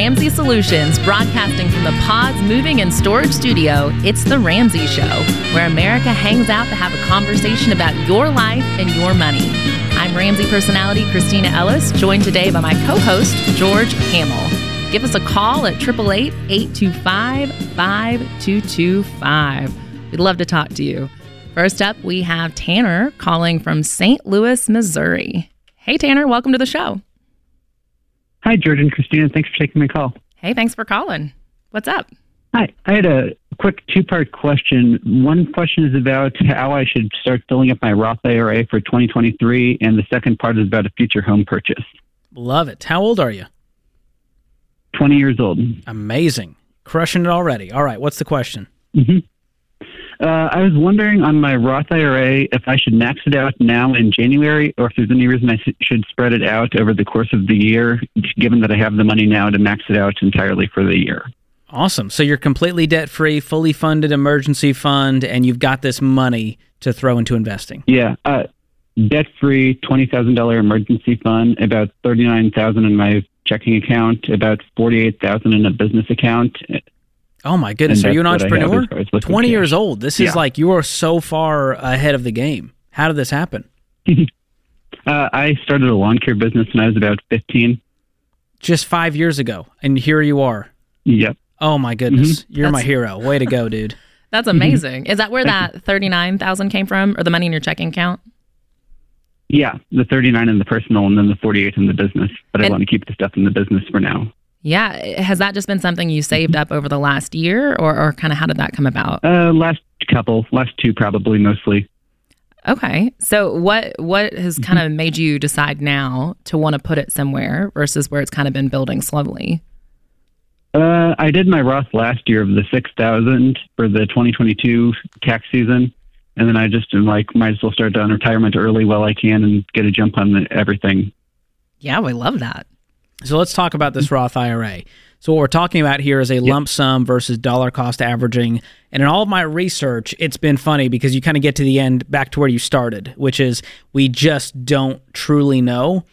Ramsey Solutions, broadcasting from the Pods Moving and Storage Studio, it's The Ramsey Show, where America hangs out to have a conversation about your life and your money. I'm Ramsey personality Kristina Ellis, joined today by my co host, George Kamel. Give us a call at 888 825 5225. We'd love to talk to you. First up, we have Tanner calling from St. Louis, Missouri. Hey, Tanner, welcome to the show. Hi, George and Kristina. Thanks for taking my call. Hey, thanks for calling. What's up? Hi. I had a quick two part question. One question is about how I should start filling up my Roth IRA for 2023, and the second part is about a future home purchase. Love it. How old are you? 20 years old. Amazing. Crushing it already. All right. What's the question? Mm-hmm. Uh, I was wondering on my Roth IRA if I should max it out now in January or if there's any reason I should spread it out over the course of the year, given that I have the money now to max it out entirely for the year. Awesome. So you're completely debt free, fully funded emergency fund, and you've got this money to throw into investing. Yeah. Uh, debt free, $20,000 emergency fund, about 39000 in my checking account, about 48000 in a business account. Oh my goodness! Are you an entrepreneur? Twenty years old. This is like you are so far ahead of the game. How did this happen? uh, I started a lawn care business when I was about fifteen. Just five years ago, and here you are. Yep. Oh my goodness! Mm-hmm. You're That's, my hero. Way to go, dude. That's amazing. Is that where that thirty nine thousand came from, or the money in your checking account? Yeah, the thirty nine in the personal, and then the forty eight in the business. But and, I want to keep the stuff in the business for now. Yeah. Has that just been something you saved up over the last year or, or kind of how did that come about? Uh, last couple, last two probably mostly. Okay. So what what has kind of made you decide now to want to put it somewhere versus where it's kind of been building slowly? Uh, I did my Roth last year of the 6000 for the 2022 tax season. And then I just am like, might as well start on retirement early while I can and get a jump on everything. Yeah, we love that. So let's talk about this Roth IRA. So what we're talking about here is a yep. lump sum versus dollar cost averaging. And in all of my research, it's been funny because you kind of get to the end back to where you started, which is we just don't truly know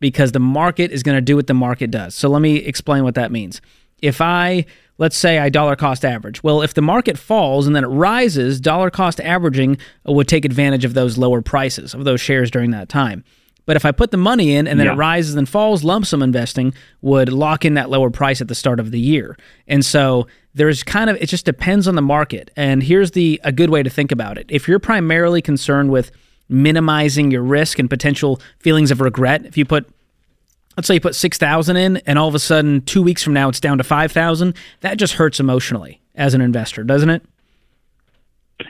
because the market is going to do what the market does. So let me explain what that means. If I let's say I dollar cost average. Well, if the market falls and then it rises, dollar cost averaging would take advantage of those lower prices of those shares during that time. But if I put the money in and then yeah. it rises and falls, lump sum investing would lock in that lower price at the start of the year. And so there's kind of it just depends on the market. And here's the a good way to think about it. If you're primarily concerned with minimizing your risk and potential feelings of regret, if you put let's say you put 6000 in and all of a sudden 2 weeks from now it's down to 5000, that just hurts emotionally as an investor, doesn't it?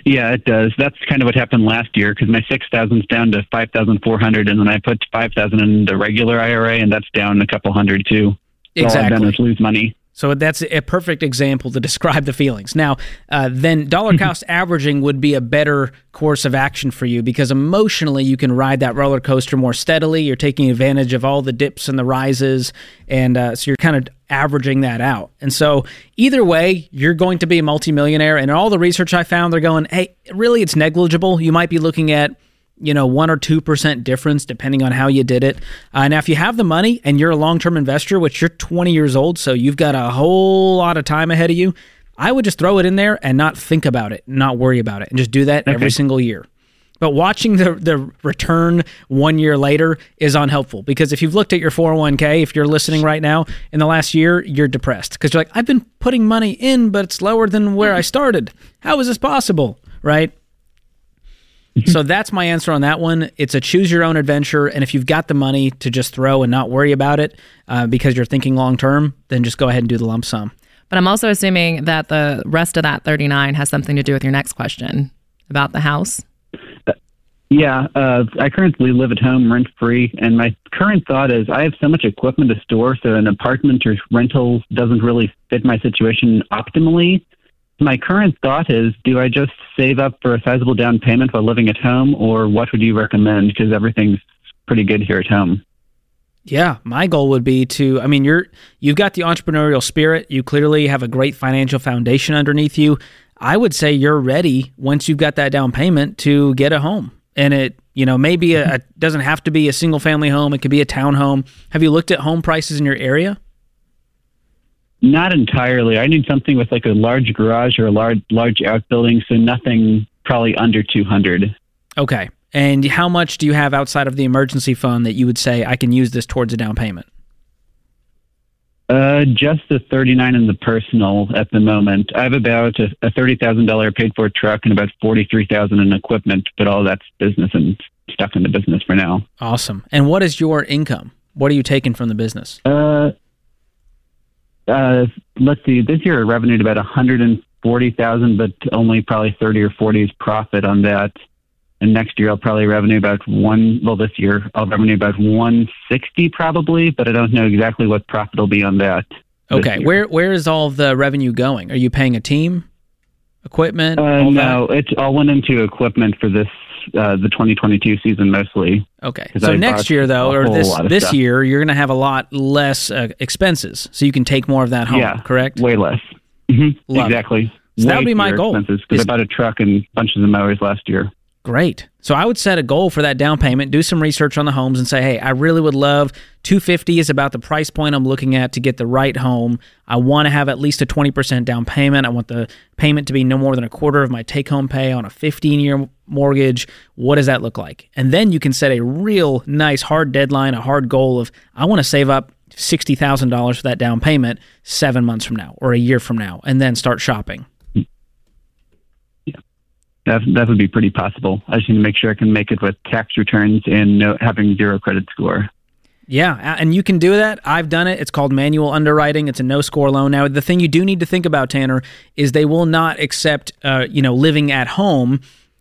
Yeah, it does. That's kind of what happened last year because my six thousand's down to five thousand four hundred, and then I put five thousand in the regular IRA, and that's down a couple hundred too. So exactly. All I've done is lose money. So that's a perfect example to describe the feelings. Now, uh, then dollar cost averaging would be a better course of action for you because emotionally you can ride that roller coaster more steadily. You're taking advantage of all the dips and the rises, and uh, so you're kind of averaging that out. And so either way, you're going to be a multimillionaire. And all the research I found, they're going, hey, really, it's negligible. You might be looking at you know, one or 2% difference depending on how you did it. Uh, now, if you have the money and you're a long term investor, which you're 20 years old, so you've got a whole lot of time ahead of you, I would just throw it in there and not think about it, not worry about it, and just do that okay. every single year. But watching the, the return one year later is unhelpful because if you've looked at your 401k, if you're listening right now in the last year, you're depressed because you're like, I've been putting money in, but it's lower than where I started. How is this possible? Right? So that's my answer on that one. It's a choose your own adventure, and if you've got the money to just throw and not worry about it uh, because you're thinking long term, then just go ahead and do the lump sum. But I'm also assuming that the rest of that 39 has something to do with your next question about the house. Uh, yeah, uh, I currently live at home rent free, and my current thought is I have so much equipment to store, so an apartment or rental doesn't really fit my situation optimally my current thought is do I just save up for a sizable down payment while living at home, or what would you recommend? Because everything's pretty good here at home. Yeah, my goal would be to I mean you're you've got the entrepreneurial spirit, you clearly have a great financial foundation underneath you. I would say you're ready once you've got that down payment to get a home and it you know maybe a, a doesn't have to be a single family home. It could be a townhome. Have you looked at home prices in your area? Not entirely. I need something with like a large garage or a large large outbuilding, so nothing probably under two hundred. Okay. And how much do you have outside of the emergency fund that you would say I can use this towards a down payment? Uh, just the 39 in the personal at the moment. I have about a, a $30,000 paid for truck and about 43,000 in equipment, but all that's business and stuck in the business for now. Awesome. And what is your income? What are you taking from the business? Uh, uh, let's see. This year, I revenued about 140,000, but only probably 30 or 40 is profit on that. And next year, I'll probably revenue about one. Well, this year, I'll revenue about 160 probably, but I don't know exactly what profit will be on that. Okay. Where where is all the revenue going? Are you paying a team? Equipment? Uh, no, it all went into equipment for this uh, the 2022 season mostly. Okay. So I next year though, or this this stuff. year, you're going to have a lot less uh, expenses, so you can take more of that home, yeah, correct? Way less. hmm exactly. So that would be my goal, because I bought a truck and bunches of mowers last year. Great. So I would set a goal for that down payment, do some research on the homes and say, "Hey, I really would love 250 is about the price point I'm looking at to get the right home. I want to have at least a 20% down payment. I want the payment to be no more than a quarter of my take-home pay on a 15-year mortgage. What does that look like?" And then you can set a real nice hard deadline, a hard goal of I want to save up $60,000 for that down payment 7 months from now or a year from now and then start shopping. That that would be pretty possible. I just need to make sure I can make it with tax returns and no, having zero credit score. Yeah, and you can do that. I've done it. It's called manual underwriting. It's a no score loan. Now, the thing you do need to think about, Tanner, is they will not accept, uh, you know, living at home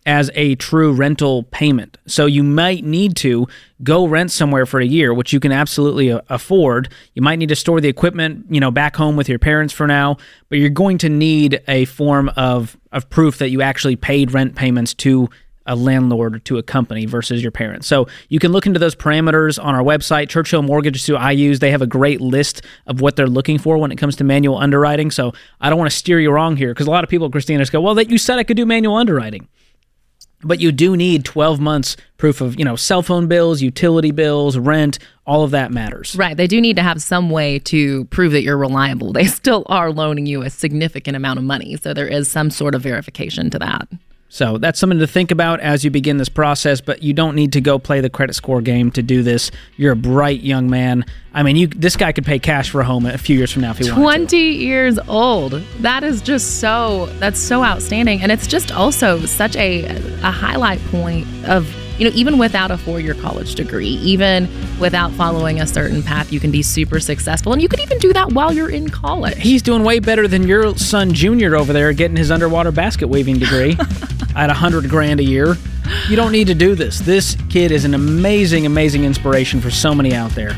as a true rental payment. So you might need to go rent somewhere for a year, which you can absolutely uh, afford. You might need to store the equipment, you know, back home with your parents for now, but you're going to need a form of of proof that you actually paid rent payments to a landlord or to a company versus your parents. So you can look into those parameters on our website. Churchill Mortgage who I use. They have a great list of what they're looking for when it comes to manual underwriting. So I don't want to steer you wrong here because a lot of people, Kristina, just go, well, that you said I could do manual underwriting. But you do need 12 months proof of, you know, cell phone bills, utility bills, rent, all of that matters. Right. They do need to have some way to prove that you're reliable. They still are loaning you a significant amount of money. So there is some sort of verification to that. So that's something to think about as you begin this process, but you don't need to go play the credit score game to do this. You're a bright young man. I mean, you this guy could pay cash for a home a few years from now if he wanted 20 to. years old. That is just so that's so outstanding and it's just also such a a highlight point of you know even without a four-year college degree, even without following a certain path, you can be super successful and you could even do that while you're in college. He's doing way better than your son Junior over there getting his underwater basket weaving degree at a hundred grand a year. You don't need to do this. This kid is an amazing, amazing inspiration for so many out there.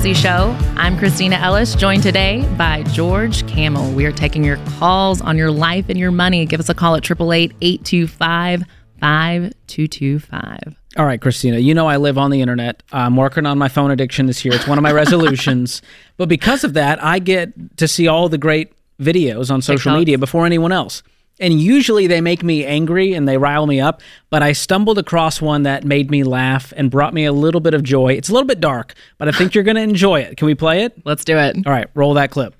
Back to The Ramsey Show. I'm Kristina Ellis, joined today by George Kamel. We are taking your calls on your life and your money. Give us a call at 888 825 5225. All right, Kristina, you know I live on the internet. I'm working on my phone addiction this year. It's one of my resolutions. But because of that, I get to see all the great videos on social TikToks. media before anyone else. And usually they make me angry and they rile me up, but I stumbled across one that made me laugh and brought me a little bit of joy. It's a little bit dark, but I think you're going to enjoy it. Can we play it? Let's do it. All right, roll that clip.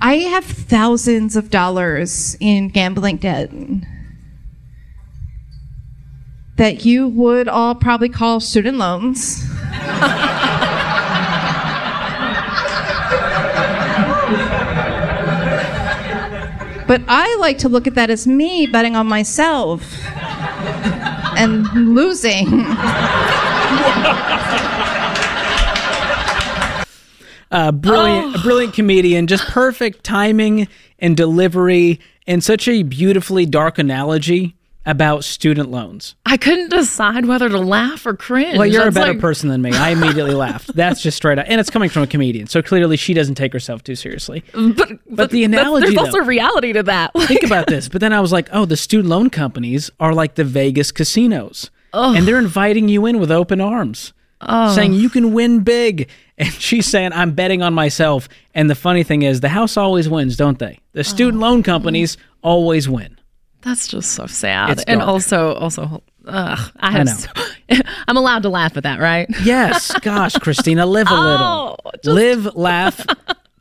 I have thousands of dollars in gambling debt that you would all probably call student loans. but I like to look at that as me betting on myself and losing. Uh, brilliant, a brilliant comedian, just perfect timing and delivery and such a beautifully dark analogy about student loans. I couldn't decide whether to laugh or cringe. Well, you're That's a better like- person than me. I immediately laughed. That's just straight up, and it's coming from a comedian, so clearly she doesn't take herself too seriously. But, but, the that's- analogy, There's though- also reality to that. Think about this. But then I was like, oh, the student loan companies are like the Vegas casinos, and they're inviting you in with open arms, saying you can win big. And she's saying, I'm betting on myself. And the funny thing is, the house always wins, don't they? The student loan companies always win. That's just so sad. It's and dark. also, also, ugh, I have. know. so- I'm allowed to laugh at that, right? Yes, gosh, Kristina, live a little. Oh, just- live, laugh,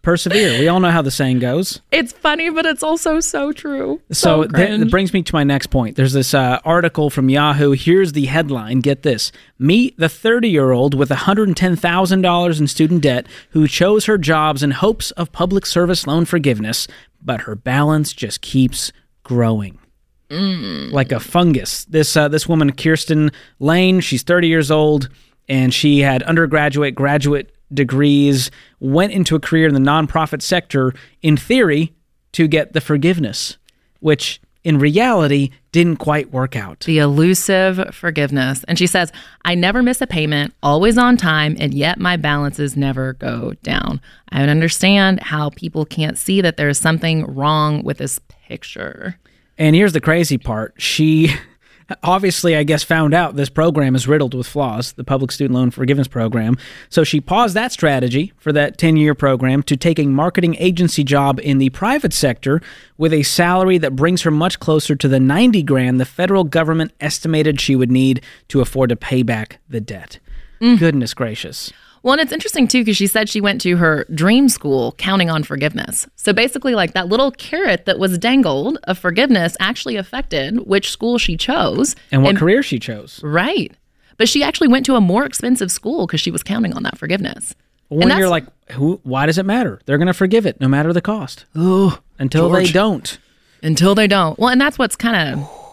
persevere. We all know how the saying goes. It's funny, but it's also so true. So, So, that, that brings me to my next point. There's this uh, article from Yahoo. Here's the headline. Get this. Meet the 30 year old with $110,000 in student debt who chose her jobs in hopes of public service loan forgiveness, but her balance just keeps growing. Like a fungus. This uh, this woman, Kirsten Lane, she's 30 years old, and she had undergraduate, graduate degrees, went into a career in the nonprofit sector, in theory, to get the forgiveness, which in reality didn't quite work out. the elusive forgiveness. And she says, I never miss a payment, always on time, and yet my balances never go down. I don't understand how people can't see that there's something wrong with this picture. And here's the crazy part. She obviously, I guess, found out this program is riddled with flaws, the public student loan forgiveness program. So she paused that strategy for that 10 year program to take a marketing agency job in the private sector with a salary that brings her much closer to the 90 grand the federal government estimated she would need to afford to pay back the debt. Mm. Goodness gracious. Well, and it's interesting too because she said she went to her dream school counting on forgiveness. So basically, like that little carrot that was dangled of forgiveness actually affected which school she chose. And what career she chose. Right. But she actually went to a more expensive school because she was counting on that forgiveness. When And you're like, who? Why does it matter? They're going to forgive it no matter the cost. Oh, until they don't. until they don't. Well, and that's what's kind of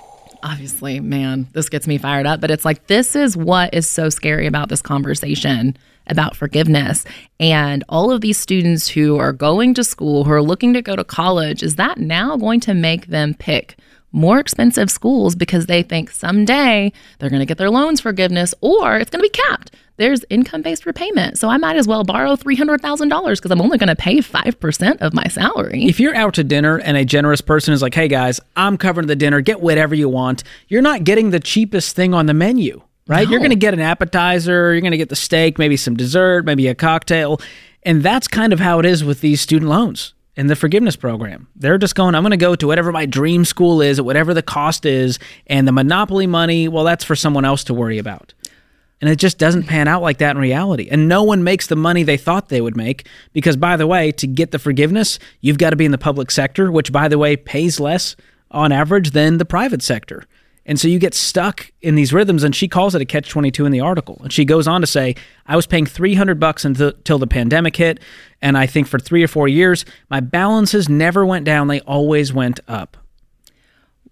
obviously, man, this gets me fired up, but it's like this is what is so scary about this conversation about forgiveness and all of these students who are going to school, who are looking to go to college, is that now going to make them pick more expensive schools because they think someday they're going to get their loans forgiveness or it's going to be capped. There's income based repayment. So I might as well borrow $300,000 because I'm only going to pay 5% of my salary. If you're out to dinner and a generous person is like, hey guys, I'm covering the dinner, get whatever you want, you're not getting the cheapest thing on the menu, right? You're going to get an appetizer, you're going to get the steak, maybe some dessert, maybe a cocktail. And that's kind of how it is with these student loans and the forgiveness program. They're just going, I'm going to go to whatever my dream school is, at whatever the cost is, and the monopoly money, well, that's for someone else to worry about. And it just doesn't pan out like that in reality. And no one makes the money they thought they would make because, by the way, to get the forgiveness, you've got to be in the public sector, which, by the way, pays less on average than the private sector. And so you get stuck in these rhythms. And she calls it a catch 22 in the article. And she goes on to say, I was paying 300 bucks until, until the pandemic hit. And I think for three or four years, my balances never went down, they always went up.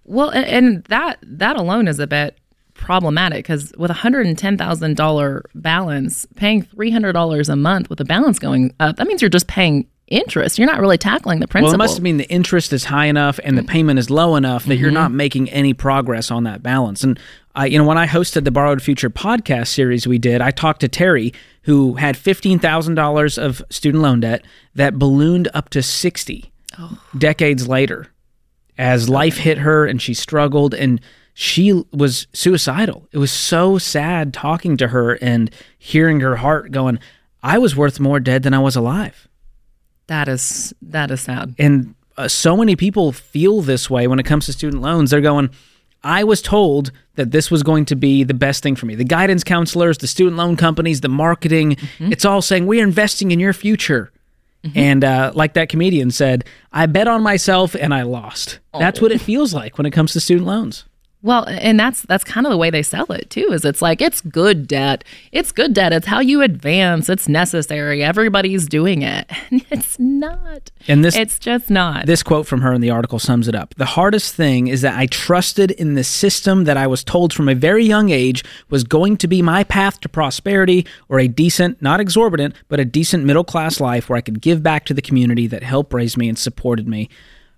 Well, and that that alone is a bit problematic because with a hundred and ten thousand dollar balance, paying three hundred dollars a month with a balance going up, that means you're just paying interest. You're not really tackling the principal. Well, it must mean the interest is high enough and the payment is low enough that you're mm-hmm. not making any progress on that balance. And I, you know, when I hosted the Borrowed Future podcast series we did, I talked to Terry, who had fifteen thousand dollars of student loan debt that ballooned up to sixty oh. decades later, as life hit her and she struggled and she was suicidal. It was so sad talking to her and hearing her heart going, "I was worth more dead than I was alive." that is that is sad. and uh, so many people feel this way when it comes to student loans. They're going, I was told that this was going to be the best thing for me. The guidance counselors, the student loan companies, the marketing, it's all saying, we're investing in your future. And uh, like that comedian said, I bet on myself and I lost. That's what it feels like when it comes to student loans. Well, and that's that's kind of the way they sell it too. Is it's like it's good debt. It's good debt. It's how you advance. It's necessary. Everybody's doing it. And it's not. And this It's just not. This quote from her in the article sums it up. The hardest thing is that I trusted in the system that I was told from a very young age was going to be my path to prosperity or a decent, not exorbitant, but a decent middle class life where I could give back to the community that helped raise me and supported me.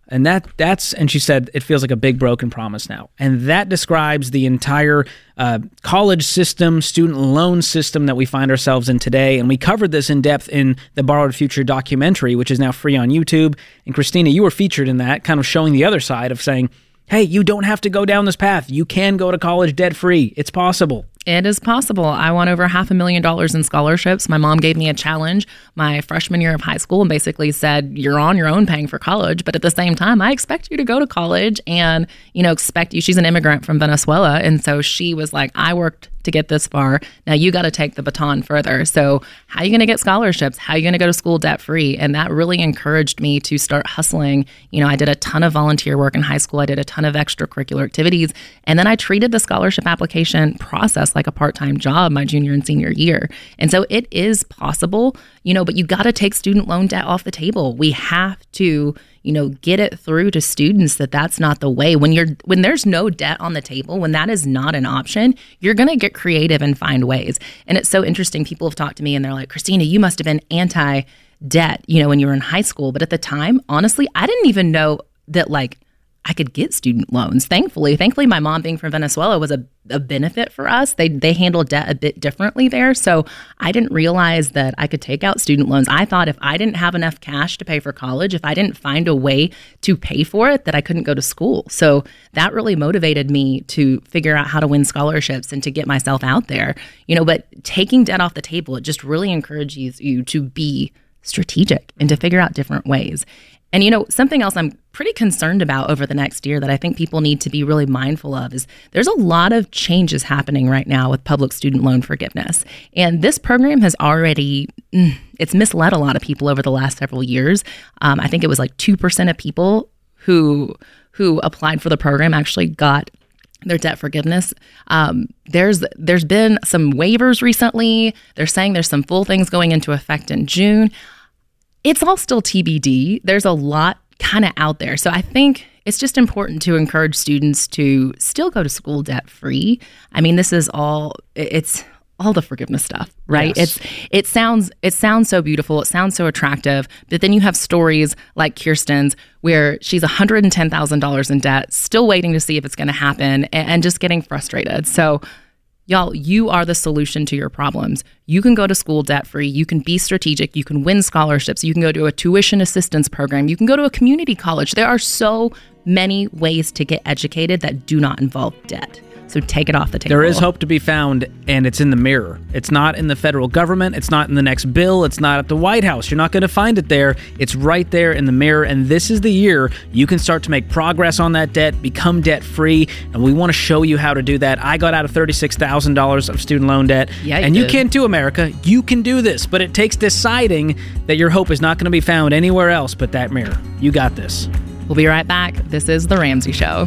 And that that's and she said it feels like a big broken promise now. And that describes the entire uh, college system, student loan system that we find ourselves in today. And we covered this in depth in the Borrowed Future documentary, which is now free on YouTube. And Kristina, you were featured in that, kind of showing the other side of saying, hey, you don't have to go down this path. You can go to college debt free. It's possible. It is possible. I won over half a million dollars in scholarships. My mom gave me a challenge my freshman year of high school and basically said, You're on your own paying for college. But at the same time, I expect you to go to college and, you know, expect you. She's an immigrant from Venezuela. And so she was like, I worked to get this far. Now you got to take the baton further. So, how are you going to get scholarships? How are you going to go to school debt free? And that really encouraged me to start hustling. You know, I did a ton of volunteer work in high school, I did a ton of extracurricular activities. And then I treated the scholarship application process like a part time job my junior and senior year. And so it is possible, you know, but you got to take student loan debt off the table. We have to you know get it through to students that that's not the way. When you're when there's no debt on the table when that is not an option you're going to get creative and find ways. And it's so interesting people have talked to me and they're like kristina you must have been anti debt you know when you were in high school. But at the time honestly i didn't even know that like I could get student loans. Thankfully, thankfully, my mom being from Venezuela was a, a benefit for us. They they handle debt a bit differently there, so I didn't realize that I could take out student loans. I thought if I didn't have enough cash to pay for college, if I didn't find a way to pay for it, that I couldn't go to school. So that really motivated me to figure out how to win scholarships and to get myself out there. You know, but taking debt off the table, it just really encourages you to be strategic and to figure out different ways. And you know, something else I'm pretty concerned about over the next year that I think people need to be really mindful of is there's a lot of changes happening right now with public student loan forgiveness. And this program has already mm, it's misled a lot of people over the last several years. Um, I think it was like 2% of people who who applied for the program actually got their debt forgiveness. Um, there's there's been some waivers recently. They're saying there's some full things going into effect in June it's all still TBD. There's a lot kind of out there. So I think it's just important to encourage students to still go to school debt free. I mean, this is all it's all the forgiveness stuff, right? Yes. It's it sounds it sounds so beautiful, it sounds so attractive, but then you have stories like Kirsten's where she's $110,000 in debt, still waiting to see if it's going to happen and, and just getting frustrated. So Y'all, you are the solution to your problems. You can go to school debt free. You can be strategic. You can win scholarships. You can go to a tuition assistance program. You can go to a community college. There are so many ways to get educated that do not involve debt. So take it off the table. There is hope to be found, and it's in the mirror. It's not in the federal government. It's not in the next bill. It's not at the White House. You're not going to find it there. It's right there in the mirror. And this is the year you can start to make progress on that debt, become debt free. And we want to show you how to do that. I got out of $36,000 of student loan debt. Yeah, and you, you can too, America. You can do this, but it takes deciding that your hope is not going to be found anywhere else but that mirror. You got this. We'll be right back. This is The Ramsey Show.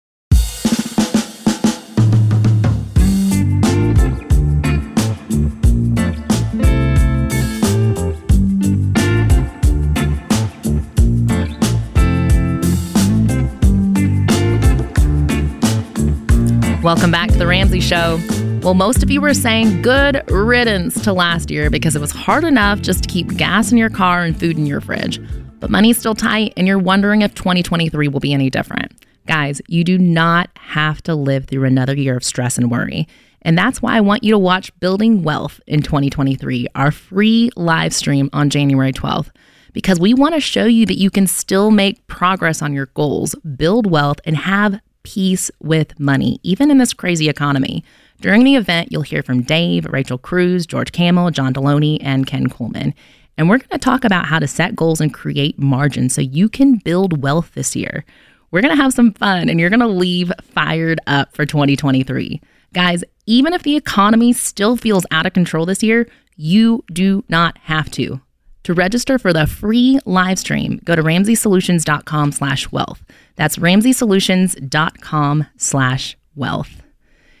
Welcome back to The Ramsey Show. Well, most of you were saying good riddance to last year because it was hard enough just to keep gas in your car and food in your fridge. But money's still tight, and you're wondering if 2023 will be any different. Guys, you do not have to live through another year of stress and worry. And that's why I want you to watch Building Wealth in 2023, our free live stream on January 12th, because we want to show you that you can still make progress on your goals, build wealth, and have peace with money, even in this crazy economy. During the event, you'll hear from Dave, Rachel Cruz, George Kamel, John Deloney, and Ken Coleman. And we're going to talk about how to set goals and create margin so you can build wealth this year. We're going to have some fun and you're going to leave fired up for 2023. Guys, even if the economy still feels out of control this year, you do not have to. To register for the free live stream, go to ramseysolutions.com slash wealth. That's ramseysolutions.com slash wealth.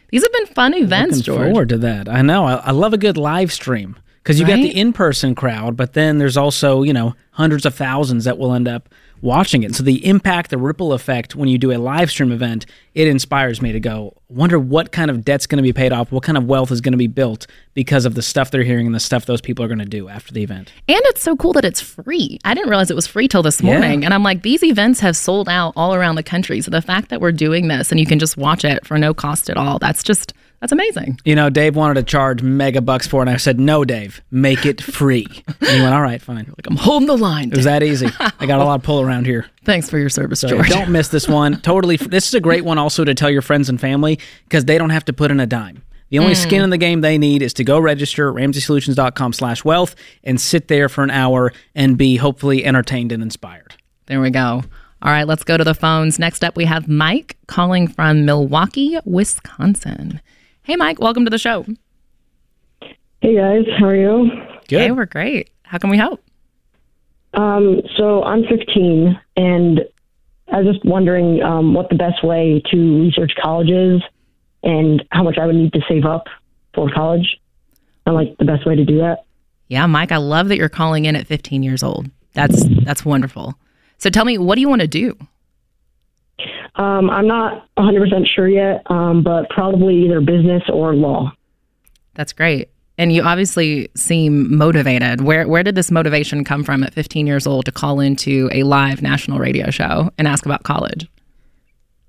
These have been fun events, Looking George. forward to that. I know. I, I love a good live stream because you got the in-person crowd, but then there's also you know hundreds of thousands that will end up watching it. So the impact, the ripple effect when you do a live stream event, it inspires me to go wonder what kind of debt's going to be paid off, what kind of wealth is going to be built because of the stuff they're hearing and the stuff those people are going to do after the event. And it's so cool that it's free. I didn't realize it was free till this Yeah. morning. And I'm like, these events have sold out all around the country. So the fact that we're doing this and you can just watch it for no cost at all, that's just, that's amazing. You know, Dave wanted to charge mega bucks for it, and I said, "No, Dave, make it free." and he went, "All right, fine." Like, I'm holding the line. It was that easy. I got a lot of pull around here. Thanks for your service, So George. don't miss this one. Totally. This is a great one also to tell your friends and family because they don't have to put in a dime. The only hmm. skin in the game they need is to go register at ramseysolutions.com slash wealth and sit there for an hour and be hopefully entertained and inspired. There we go. All right, let's go to the phones. Next up, we have Mike calling from Milwaukee, Wisconsin. Hey, Mike, welcome to the show. Hey guys, how are you? Good. Hey, we're great. How can we help? Um, so I'm 15, and I was just wondering um, what the best way to research college is, and how much I would need to save up for college, and like the best way to do that. Yeah, Mike, I love that you're calling in at 15 years old. That's that's wonderful. So tell me, what do you want to do? Um, I'm not 100% sure yet, um, but probably either business or law. That's great. And you obviously seem motivated. Where where did this motivation come from at 15 years old to call into a live national radio show and ask about college?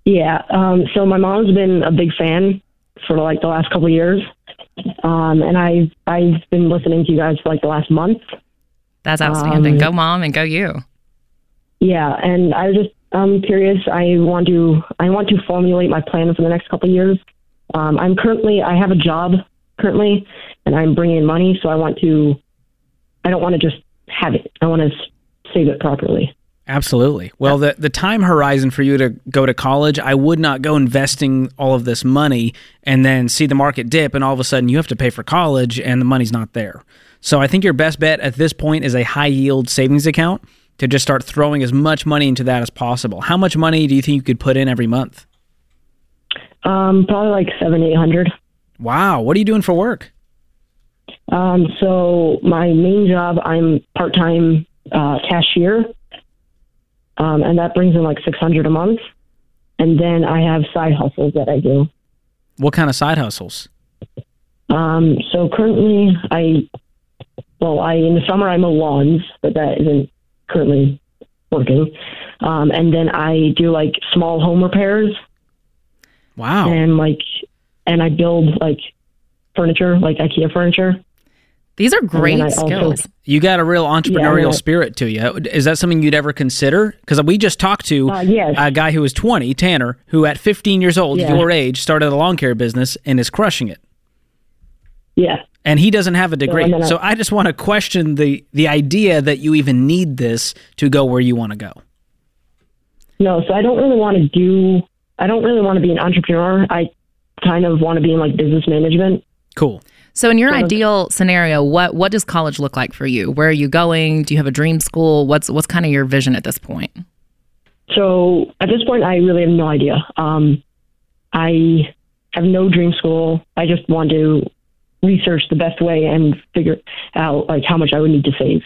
Yeah. Um, so my mom's been a big fan for like the last couple of years, um, and I've I've been listening to you guys for like the last month. That's outstanding. Um, go mom and go you. Yeah, and I was just I'm curious. I want to I want to formulate my plan for the next couple of years. Um, I'm currently I have a job currently, and I'm bringing in money, so I want to. I don't want to just have it. I want to save it properly. Absolutely. Well, the the time horizon for you to go to college, I would not go investing all of this money and then see the market dip and all of a sudden you have to pay for college and the money's not there. So I think your best bet at this point is a high yield savings account to just start throwing as much money into that as possible. How much money do you think you could put in every month? Um, probably like seven eight hundred. Wow, what are you doing for work? Um, so my main job, I'm part time uh, cashier, um, and that brings in like six hundred a month. And then I have side hustles that I do. What kind of side hustles? Um, so currently, I well, I in the summer I mow lawns, but that isn't currently working. Um, and then I do like small home repairs Wow. and like, and I build like furniture, like IKEA furniture. These are great I also- skills. You got a real entrepreneurial Yeah. spirit to you. Is that something you'd ever consider? Because we just talked to Uh, yes. a guy who was 20, Tanner, who at 15 years old, Yeah. your age, started a lawn care business and is crushing it. Yeah. And he doesn't have a degree. and So I just want to question the the idea that you even need this to go where you want to go. No, so I don't really want to do. I don't really want to be an entrepreneur. I kind of want to be in like business management. Cool. So in your Sort of. ideal scenario, what what does college look like for you? Where are you going? Do you have a dream school? What's what's kind of your vision at this point? So at this point, I really have no idea. Um, I have no dream school. I just want to research the best way and figure out like how much I would need to save.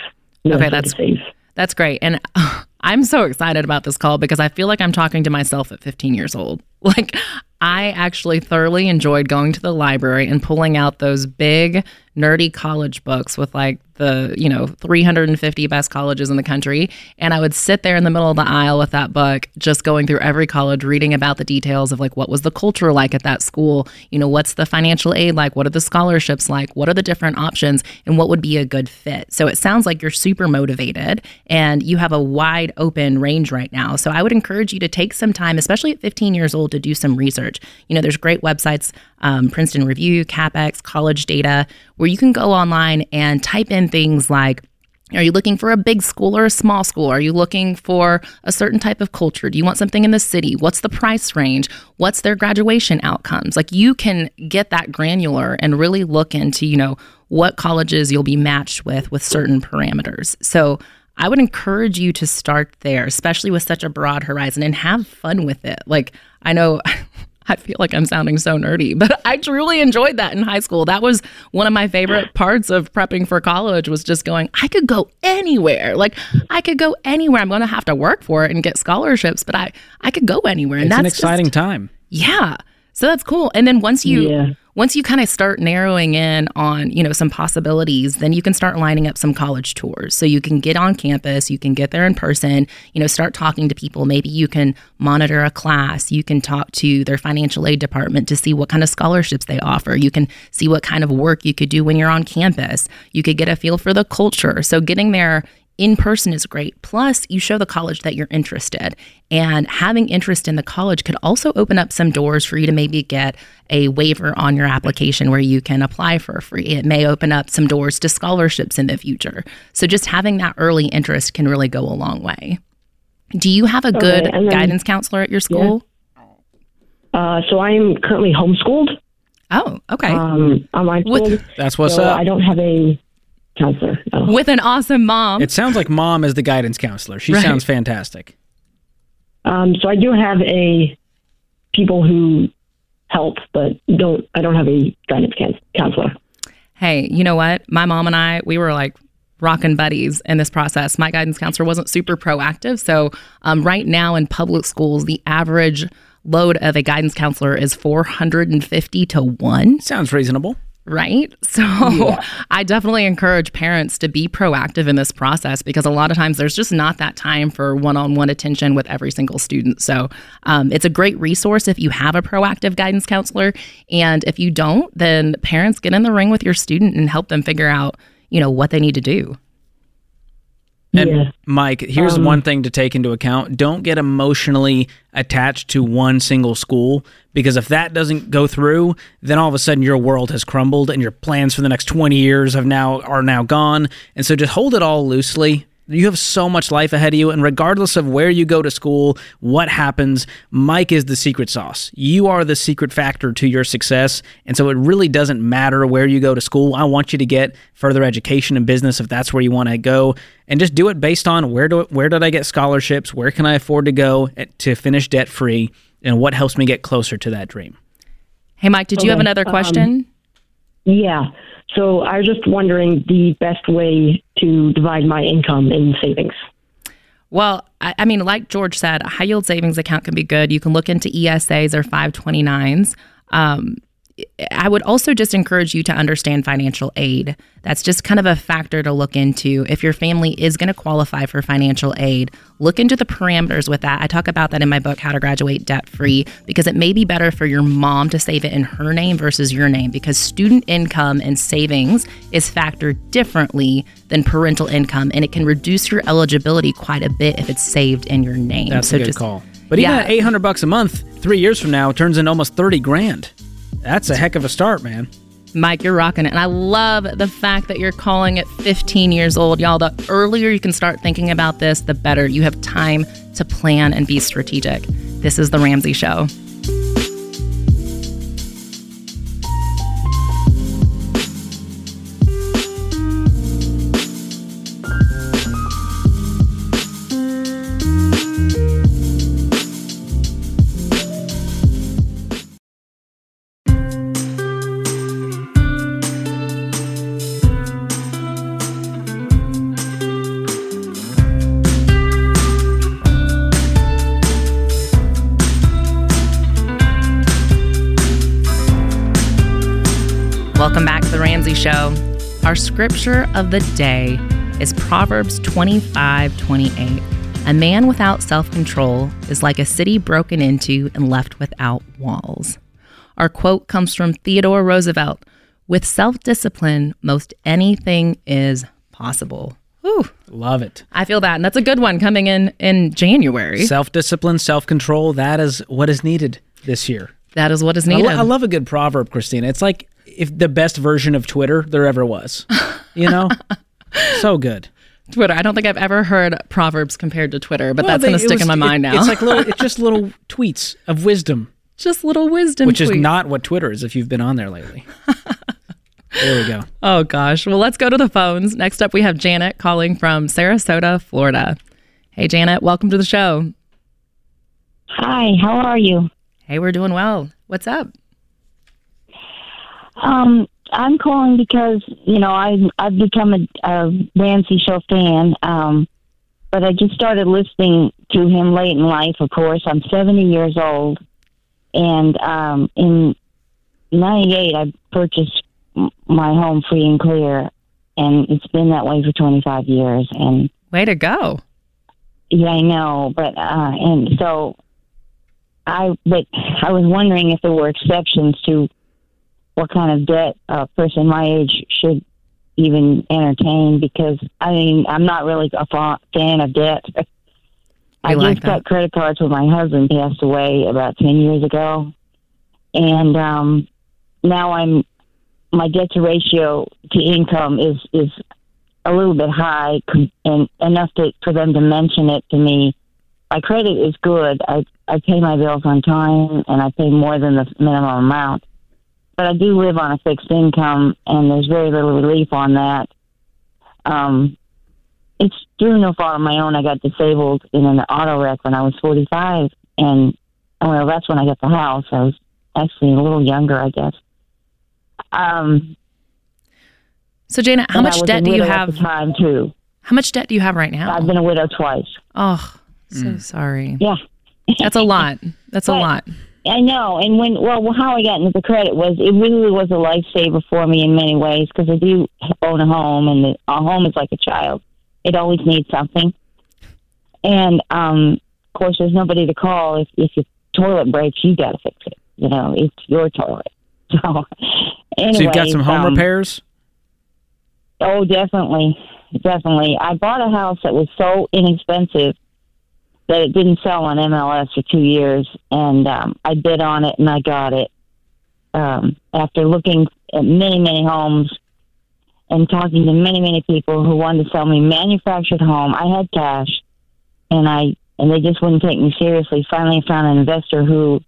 Okay, that's- save. That's great. And I'm so excited about this call because I feel like I'm talking to myself at 15 years old. Like, I actually thoroughly enjoyed going to the library and pulling out those big, nerdy college books with like the you know 350 best colleges in the country. And i would sit there in the middle of the aisle with that book just going through every college reading about the details of like what was the culture like at that school? You know what's the financial aid like? What are the scholarships like? What are the different options? And what would be a good fit? So it sounds like you're super motivated and you have a wide open range right now. So i would encourage you to take some time especially at 15 years old to do some research. You know there's great websites um, princeton review Cappex college data where you can go online and type in things like are you looking for a big school or a small school? Are you looking for a certain type of culture? Do you want something in the city? What's the price range? What's their graduation outcomes? Like you can get that granular and really look into, you know, what colleges you'll be matched with with certain parameters. So I would encourage you to start there, especially with such a broad horizon and have fun with it. Like I know I feel like I'm sounding so nerdy, but I truly enjoyed that in high school. That was one of my favorite parts of prepping for college was just going, I could go anywhere. Like I could go anywhere. I'm going to have to work for it and get scholarships, but I I could go anywhere. And it's that's an exciting just, time. Yeah. So that's cool. And then once you Yeah. once you kind of start narrowing in on, you know, some possibilities, then you can start lining up some college tours. So you can get on campus, you can get there in person, you know, start talking to people. Maybe you can monitor a class, you can talk to their financial aid department to see what kind of scholarships they offer. You can see what kind of work you could do when you're on campus. You could get a feel for the culture. So getting there in person is great. Plus, you show the college that you're interested. And having interest in the college could also open up some doors for you to maybe get a waiver on your application where you can apply for free. It may open up some doors to scholarships in the future. So, just having that early interest can really go a long way. Do you have a good and then- guidance counselor at your school? Uh, so I'm currently homeschooled, Oh, okay. um, online With- schooled. That's what's so up. I don't have a counselor. No. With an awesome mom. It sounds like mom is the guidance counselor. She Right. sounds fantastic. Um, so I do have a people who help, but don't. I don't have a guidance can- counselor. hey, you know what? My mom and I, we were like rockin' buddies in this process. My guidance counselor wasn't super proactive. So, um, right now in public schools, the average load of a guidance counselor is 450 to 1, Sounds reasonable. Right? So, I definitely encourage parents to be proactive in this process because a lot of times there's just not that time for one on one attention with every single student. So, um, it's a great resource if you have a proactive guidance counselor. And if you don't, then parents get in the ring with your student and help them figure out, you know, what they need to do. And Yeah. Mike, here's um, one thing to take into account. Don't get emotionally attached to one single school because if that doesn't go through, then all of a sudden your world has crumbled and your plans for the next 20 years have now are now gone. And so just hold it all loosely. You have so much life ahead of you and regardless of where you go to school, what happens, Mike is the secret sauce. You are the secret factor to your success. And so it really doesn't matter where you go to school. I want you to get further education and business if that's where you want to go and just do it based on where do where did I get scholarships, where can I afford to go to finish debt free, and what helps me get closer to that dream. Hey, Mike, did you have Okay, another um, question? Yeah. So I was just wondering the best way to divide my income in savings. Well, I, I mean, like George said, a high yield savings account can be good. You can look into ESAs or 529s. Um, I would also just encourage you to understand financial aid. That's just kind of a factor to look into. If your family is going to qualify for financial aid, look into the parameters with that. I talk about that in my book, How to Graduate Debt Free, because it may be better for your mom to save it in her name versus your name, because student income and savings is factored differently than parental income, and it can reduce your eligibility quite a bit if it's saved in your name. That's So a good just- call. But even Yeah. at 800 bucks a month, 3 years from now turns into almost 30 grand. That's a heck of a start, man. Mike, you're rocking it. And I love the fact that you're calling it 15 years old. Y'all, the earlier you can start thinking about this, the better. You have time to plan and be strategic. This is The Ramsey Show. Show. Our scripture of the day is Proverbs 25 28. A man without self control is like a city broken into and left without walls. Our quote comes from Theodore Roosevelt With self discipline, most anything is possible. Whew, Love it. I feel that. And that's a good one coming in in January. Self discipline, self control, that is what is needed this year. that is what is I, needed. lo- I love a good proverb, Kristina. It's like if the best version of Twitter there ever was. You know? so good. Twitter. I don't think I've ever heard Proverbs compared to Twitter, but Well, that's they- going to stick was- in my it- mind now. It's like little it's just little tweets of wisdom, just little wisdom which is not what Twitter is if you've been on there lately. there we go. Oh gosh. Well, let's go to the phones. Next up, we have Janet calling from Sarasota, Florida. Hey, Janet, welcome to the show. Hi, how are you? Hey, we're doing well. What's up? Um, I'm calling because you know I I've become a, a Ramsey Show fan, um, but I just started listening to him late in life. Of course, I'm 70 years old, and um, in '98 I purchased m- my home free and clear, and it's been that way for 25 years. And Way to go. Yeah, I know, but uh, and so I, but I was wondering if there were exceptions to what kind of debt a person my age should even entertain. Because I mean, I'm not really a fa- fan of debt. I like just got credit cards when my husband passed away about ten years ago, and um, now I'm my debt to ratio to income is is a little bit high com- and enough to, for them to mention it to me. My credit is good. I I pay my bills on time and I pay more than the minimum amount. But I do live on a fixed income and there's very little relief on that. Um, it's through no fault of my own. I got disabled in an auto wreck when I was 45, and well, that's when I got the house. I was actually a little younger, I guess. Um, So, Jana, how much debt do you have? time too. How much debt do you have right now? I've been a widow twice. oh, so Mm. sorry. Yeah. That's a lot. That's a lot. I know, and when well, how I got into the credit was it really was a lifesaver for me in many ways because I do own a home, and the, a home is like a child; it always needs something. And um, of course, there's nobody to call if if your toilet breaks. You got to fix it. You know, it's your toilet. So anyway, so you've got some home um, repairs? Oh, definitely, definitely. I bought a house that was so inexpensive that it didn't sell on MLS for two years, and um, I bid on it and I got it. Um, after looking at many, many homes and talking to many, many people who wanted to sell me manufactured home, I had cash, and I and they just wouldn't take me seriously. Finally, I found an investor who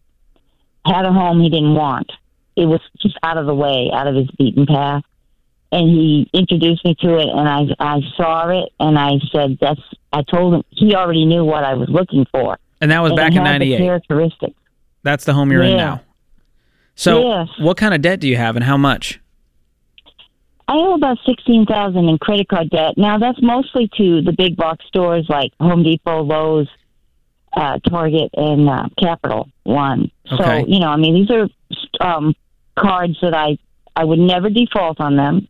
had a home he didn't want. It was just out of the way, out of his beaten path and he introduced me to it and I I saw it and I said that's I told him he already knew what I was looking for. And that was and back in the 98. Characteristics. That's the home you're in now. So, Yes. what kind of debt do you have and how much? I owe about sixteen thousand in credit card debt. Now that's mostly to the big box stores like Home Depot, Lowe's, uh, Target, and uh, Capital One. Okay. So you know, I mean, these are um, cards that I I would never default on them.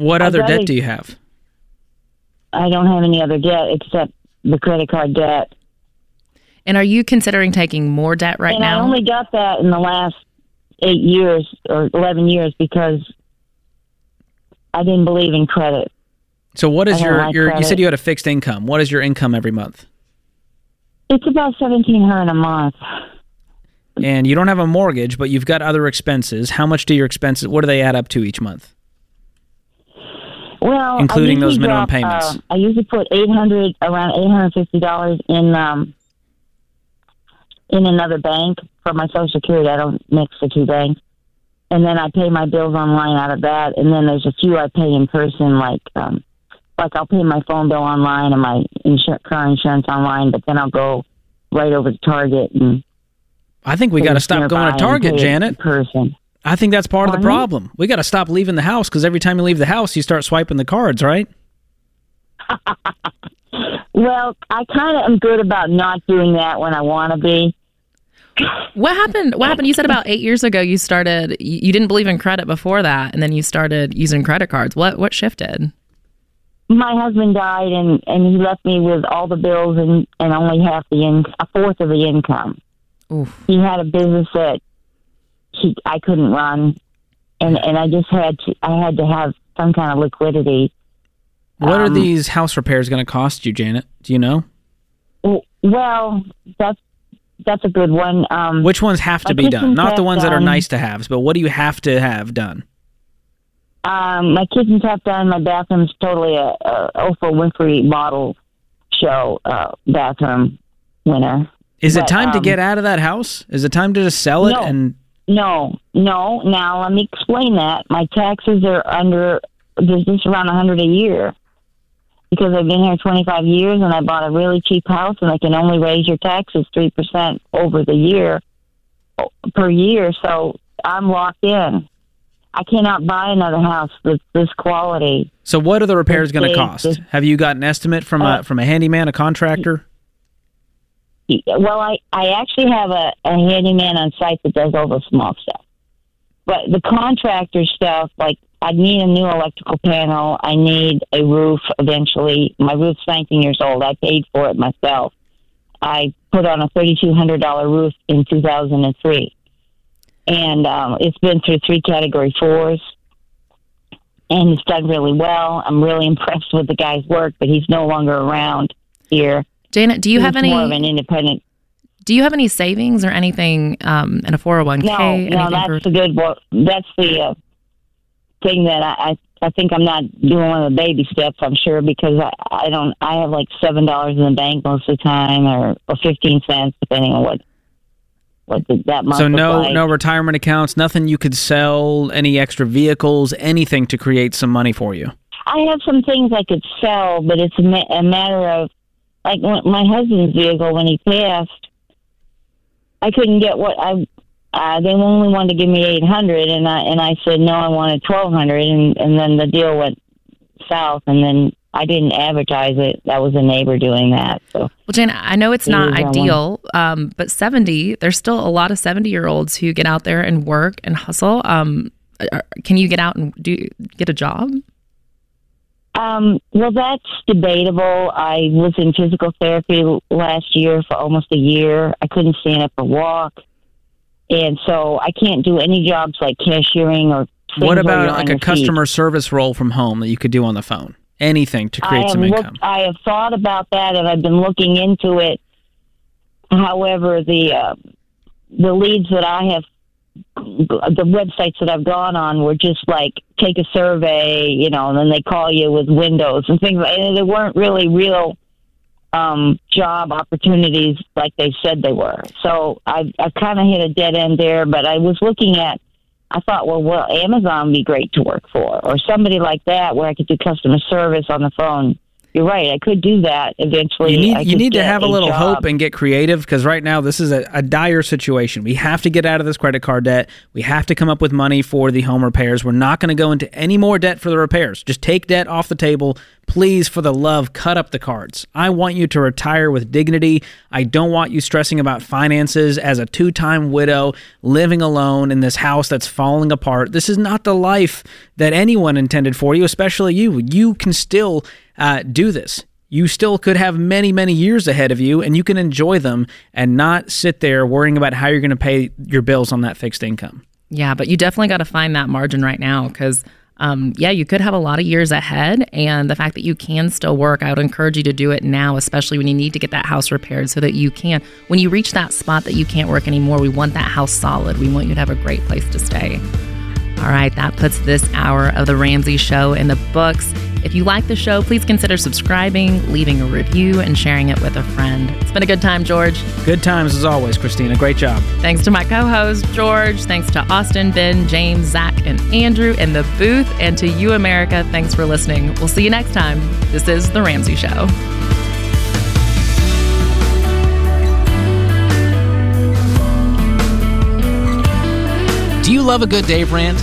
What other rather- debt do you have? I don't have any other debt except the credit card debt. And are you considering taking more debt right and now? I only got that in the last eight years or eleven years because I didn't believe in credit. So, what is your, like your you said you had a fixed income. What is your income every month? It's about seventeen hundred a month. And you don't have a mortgage, but you've got other expenses. How much do your expenses, what do they add up to each month? Well, Including those minimum drop, payments. uh, I usually put eight hundred around eight hundred fifty dollars in um in another bank for my Social Security. I don't mix the two banks, and then I pay my bills online out of that. And then there's a few I pay in person, like um like I'll pay my phone bill online and my insur- car insurance online, but then I'll go right over to Target and I think we got to stop going to Target, Janet. person. I think that's part of the problem. We got to stop leaving the house because every time you leave the house, you start swiping the cards, right? Well, I kind of am good about not doing that when I want to be. What happened? What happened? You said about eight years ago you started. You, you didn't believe in credit before that, and then you started using credit cards. What what shifted? My husband died, and and he left me with all the bills and and only half the in a fourth of the income. Oof. He had a business that he I couldn't run, and and I just had to I had to have some kind of liquidity. What are Um, these house repairs going to cost you, Janet? Do you know? Well, that's that's a good one. Um, Which ones have to be done? Not the ones that are nice to haves, but what do you have to have done? Um, my kitchen's half done. My bathroom's totally a, a Oprah Winfrey model show uh, bathroom winner. Is it But, time to um, get out of that house? Is it time to just sell it No. and No, no. Now let me explain that. My taxes are under there's just around a hundred a year because I've been here 25 years and I bought a really cheap house and I can only raise your taxes three percent over the year per year. So I'm locked in. I cannot buy another house with this quality. so what are the repairs going to cost? this- Have you got an estimate from Uh, a from a handyman, a contractor? Well, I I actually have a, a handyman on site that does all the small stuff, but the contractor stuff, like I need a new electrical panel, I need a roof eventually. My roof's 19 years old. I paid for it myself. I put on a $3,200 roof in 2003, and um, it's been through three category fours. And it's done really well. I'm really impressed with the guy's work, but he's no longer around here. Janet, do you have He's more of any? an independent Do you have any savings or anything um, in a four hundred one k? No, no, that's the good. Well, that's the uh, thing that I, I I think I'm not doing one of the baby steps. I'm sure because I I don't I have like seven dollars in the bank most of the time, or or fifteen cents depending on what what that month. So no like. no retirement accounts, nothing you could sell, any extra vehicles, anything to create some money for you. I have some things I could sell, but it's a, ma- a matter of like my husband's vehicle when he passed. I couldn't get what I. Uh, they only wanted to give me eight hundred, and I and I said no, I wanted twelve hundred, and and then the deal went south, and then I didn't advertise it. That was a neighbor doing that. So Well, I know it's not It is that one. ideal, um, but seventy. There's still a lot of seventy year olds who get out there and work and hustle. Um, can you get out and do get a job? Um, well, that's debatable. I was in physical therapy last year for almost a year. I couldn't stand up or walk. And so I can't do any jobs like cashiering or. What about like a your feet. customer service role from home that you could do on the phone? Anything to create some looked, income. I have thought about that, and I've been looking into it. However, the uh, the leads that I have, the websites that I've gone on were just like take a survey, you know, and then they call you with windows and things. And they weren't really real um, job opportunities like they said they were. So I've, I've kind of hit a dead end there. But I was looking at. I thought, well, well, Amazon would be great to work for, or somebody like that where I could do customer service on the phone. You're right. I could do that eventually. You need you need to have a little job. hope and get creative because right now this is a, a dire situation. We have to get out of this credit card debt. We have to come up with money for the home repairs. We're not going to go into any more debt for the repairs. Just take debt off the table. Please, for the love, cut up the cards. I want you to retire with dignity. I don't want you stressing about finances as a two time widow living alone in this house that's falling apart. This is not the life that anyone intended for you, especially you. You can still uh, do this you still could have many, many years ahead of you and you can enjoy them and not sit there worrying about how you're going to pay your bills on that fixed income. Yeah, but you definitely got to find that margin right now because, um, yeah, you could have a lot of years ahead. And the fact that you can still work, I would encourage you to do it now, especially when you need to get that house repaired so that you can, when you reach that spot that you can't work anymore, we want that house solid. We want you to have a great place to stay. All right, that puts this hour of The Ramsey Show in the books. If you like the show, please consider subscribing, leaving a review, and sharing it with a friend. It's been a good time, George. Good times as always, Kristina. Great job. Thanks to my co host, George. Thanks to Austin, Ben, James, Zach, and Andrew in the booth. And to you, America, thanks for listening. We'll see you next time. This is The Ramsey Show. Do you love a good Dave rant?